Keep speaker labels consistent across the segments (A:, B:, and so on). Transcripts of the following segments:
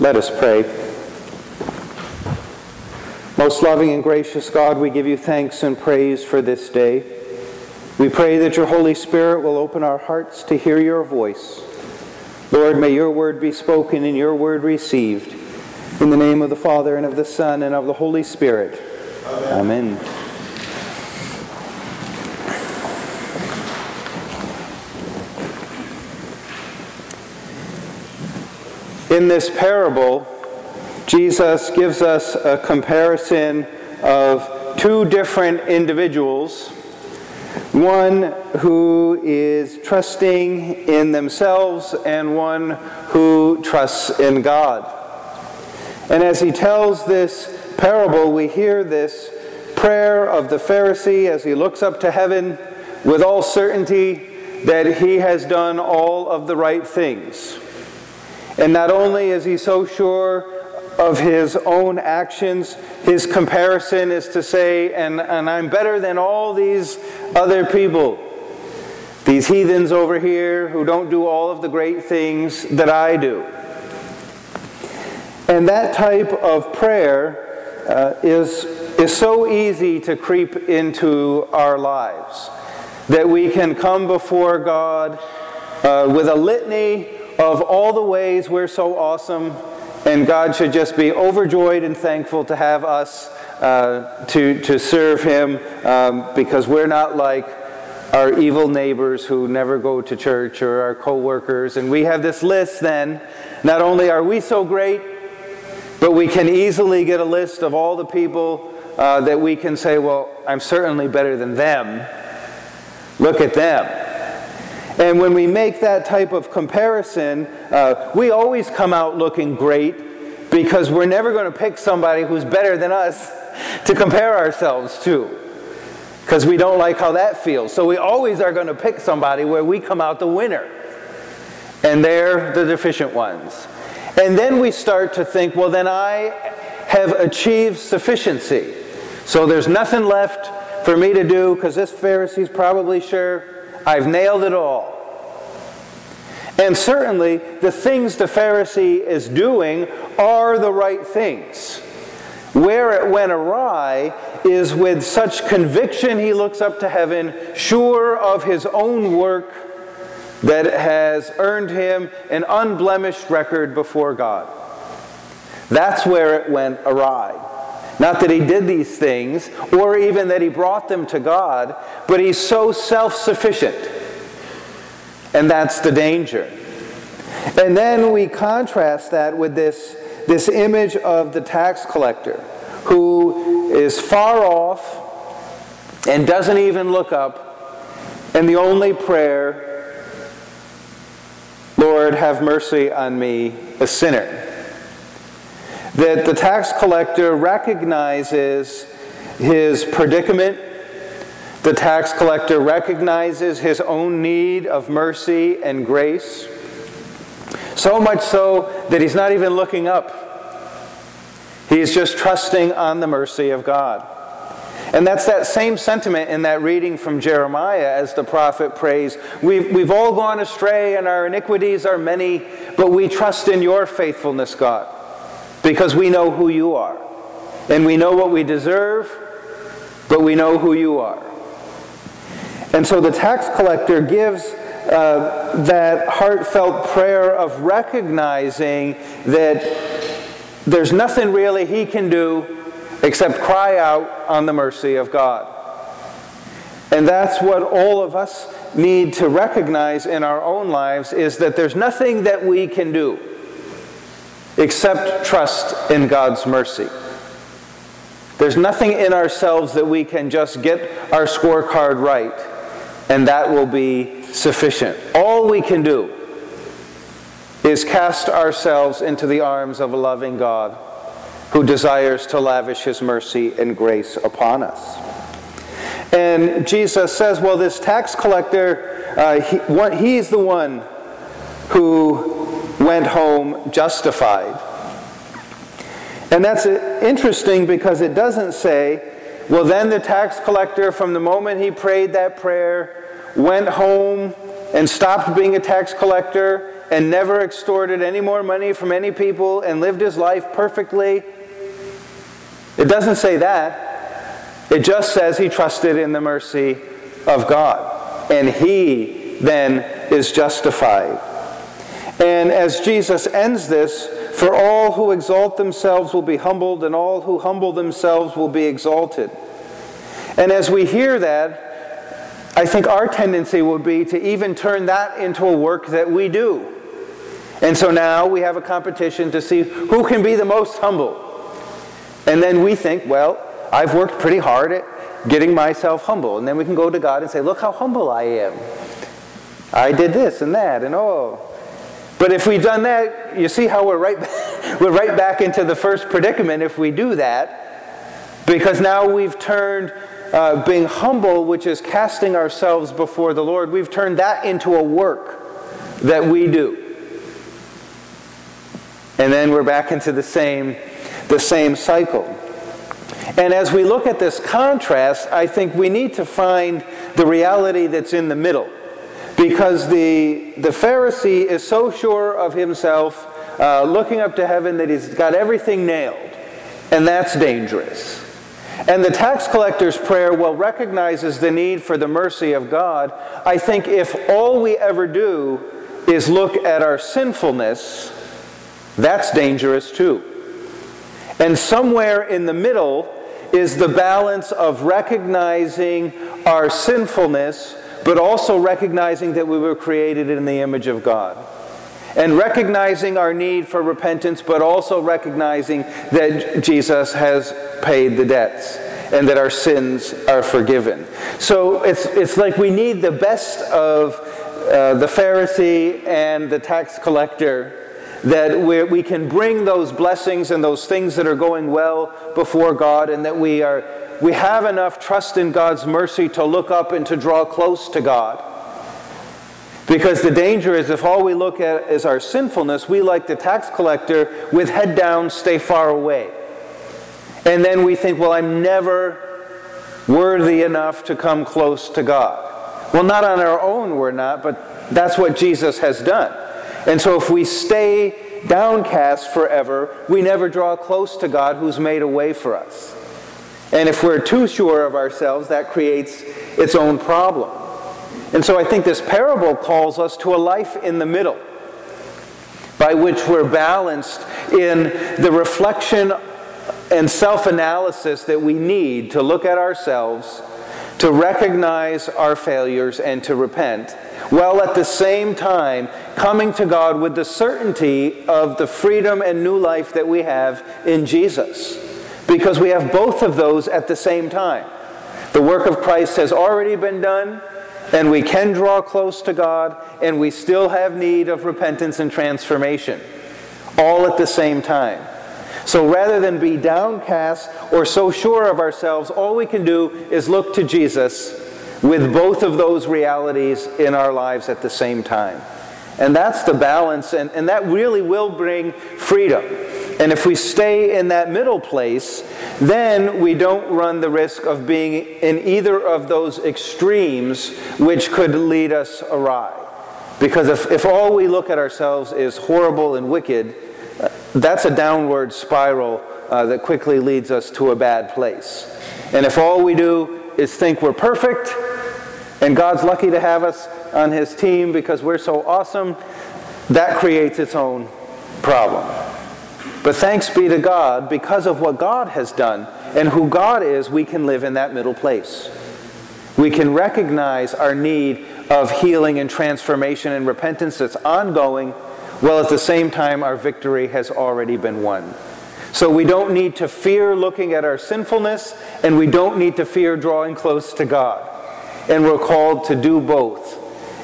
A: Let us pray. Most loving and gracious God, we give you thanks and praise for this day. We pray that your Holy Spirit will open our hearts to hear your voice. Lord, may your word be spoken and your word received. In the name of the Father, and of the Son, and of the Holy Spirit. Amen. Amen. In this parable, Jesus gives us a comparison of two different individuals. One who is trusting in themselves, and one who trusts in God. And as he tells this parable, we hear this prayer of the Pharisee as he looks up to heaven with all certainty that he has done all of the right things. And not only is he so sure of his own actions, his comparison is to say, and, and I'm better than all these other people, these heathens over here who don't do all of the great things that I do. And that type of prayer uh, is, is so easy to creep into our lives that we can come before God uh, with a litany of all the ways we're so awesome, and God should just be overjoyed and thankful to have us uh, to, to serve Him um, because we're not like our evil neighbors who never go to church or our coworkers. And we have this list then. Not only are we so great, but we can easily get a list of all the people uh, that we can say, well, I'm certainly better than them. Look at them. And when we make that type of comparison, uh, we always come out looking great because we're never going to pick somebody who's better than us to compare ourselves to because we don't like how that feels. So we always are going to pick somebody where we come out the winner and they're the deficient ones. And then we start to think, well, then I have achieved sufficiency. So there's nothing left for me to do because this Pharisee's probably sure I've nailed it all. And certainly, the things the Pharisee is doing are the right things. Where it went awry is with such conviction he looks up to heaven, sure of his own work that has earned him an unblemished record before God. That's where it went awry. Not that he did these things, or even that he brought them to God, but he's so self sufficient. And that's the danger. And then we contrast that with this, this image of the tax collector who is far off and doesn't even look up, and the only prayer, Lord, have mercy on me, a sinner that the tax collector recognizes his predicament. The tax collector recognizes his own need of mercy and grace. So much so that he's not even looking up. He's just trusting on the mercy of God. And that's that same sentiment in that reading from Jeremiah as the prophet prays We've, we've all gone astray, and our iniquities are many, but we trust in your faithfulness, God because we know who you are. And we know what we deserve, but we know who you are. And so the tax collector gives uh, that heartfelt prayer of recognizing that there's nothing really he can do except cry out on the mercy of God. And that's what all of us need to recognize in our own lives is that there's nothing that we can do except trust in God's mercy. There's nothing in ourselves that we can just get our scorecard right, and that will be sufficient. All we can do is cast ourselves into the arms of a loving God who desires to lavish his mercy and grace upon us. And Jesus says, well, this tax collector, uh, he, he's the one who went home justified. And that's interesting because it doesn't say, well, then the tax collector, from the moment he prayed that prayer, went home and stopped being a tax collector and never extorted any more money from any people and lived his life perfectly. It doesn't say that. It just says he trusted in the mercy of God. And he then is justified. And as Jesus ends this, for all who exalt themselves will be humbled, and all who humble themselves will be exalted. And as we hear that, I think our tendency would be to even turn that into a work that we do. And so now we have a competition to see who can be the most humble. And then we think, well, I've worked pretty hard at getting myself humble. And then we can go to God and say, look how humble I am. I did this and that, and oh. But if we've done that, you see how we're right, we're right back into the first predicament if we do that. Because now we've turned uh, being humble, which is casting ourselves before the Lord, we've turned that into a work that we do. And then we're back into the same, the same cycle. And as we look at this contrast, I think we need to find the reality that's in the middle. Because the, the Pharisee is so sure of himself, uh, looking up to heaven, that he's got everything nailed. And that's dangerous. And the tax collector's prayer, well, recognizes the need for the mercy of God. I think if all we ever do is look at our sinfulness, that's dangerous too. And somewhere in the middle is the balance of recognizing our sinfulness, but also recognizing that we were created in the image of God and recognizing our need for repentance, but also recognizing that Jesus has paid the debts and that our sins are forgiven. So it's, it's like we need the best of uh, the Pharisee and the tax collector. That we we can bring those blessings and those things that are going well before God, and that we, are, we have enough trust in God's mercy to look up and to draw close to God. Because the danger is if all we look at is our sinfulness, we, like the tax collector, with head down, stay far away. And then we think, well, I'm never worthy enough to come close to God. Well, not on our own, we're not, but that's what Jesus has done. And so if we stay downcast forever, we never draw close to God who's made a way for us. And if we're too sure of ourselves, that creates its own problem. And so I think this parable calls us to a life in the middle, by which we're balanced in the reflection and self analysis that we need to look at ourselves, to recognize our failures, and to repent, while at the same time coming to God with the certainty of the freedom and new life that we have in Jesus. Because we have both of those at the same time. The work of Christ has already been done and we can draw close to God, and we still have need of repentance and transformation, all at the same time. So rather than be downcast or so sure of ourselves, all we can do is look to Jesus with both of those realities in our lives at the same time. And that's the balance, and, and that really will bring freedom. And if we stay in that middle place, then we don't run the risk of being in either of those extremes, which could lead us awry. Because if, if all we look at ourselves is horrible and wicked, uh, that's a downward spiral uh, that quickly leads us to a bad place. And if all we do is think we're perfect, and God's lucky to have us on His team because we're so awesome, that creates its own problem. But thanks be to God, because of what God has done and who God is, we can live in that middle place. We can recognize our need of healing and transformation and repentance that's ongoing, while at the same time our victory has already been won. So we don't need to fear looking at our sinfulness, and we don't need to fear drawing close to God. And we're called to do both.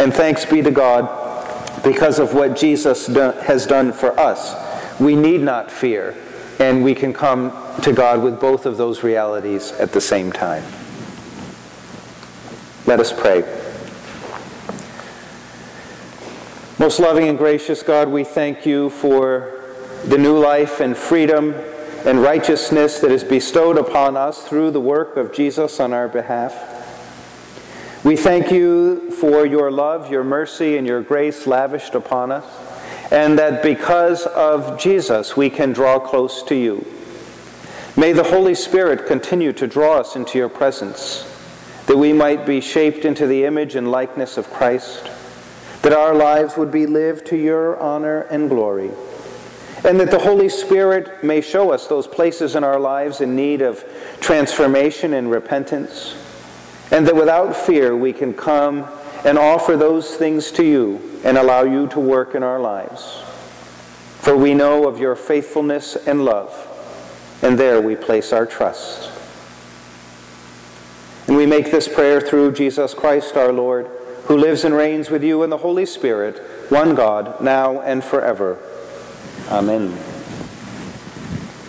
A: And thanks be to God because of what Jesus has done for us we need not fear, and we can come to God with both of those realities at the same time. Let us pray. Most loving and gracious God, we thank you for the new life and freedom and righteousness that is bestowed upon us through the work of Jesus on our behalf. We thank you for your love, your mercy, and your grace lavished upon us. And that because of Jesus we can draw close to you. May the Holy Spirit continue to draw us into your presence, that we might be shaped into the image and likeness of Christ, that our lives would be lived to your honor and glory, and that the Holy Spirit may show us those places in our lives in need of transformation and repentance, and that without fear we can come and offer those things to you and allow you to work in our lives. For we know of your faithfulness and love, and there we place our trust. And we make this prayer through Jesus Christ our Lord, who lives and reigns with you in the Holy Spirit, one God, now and forever. Amen.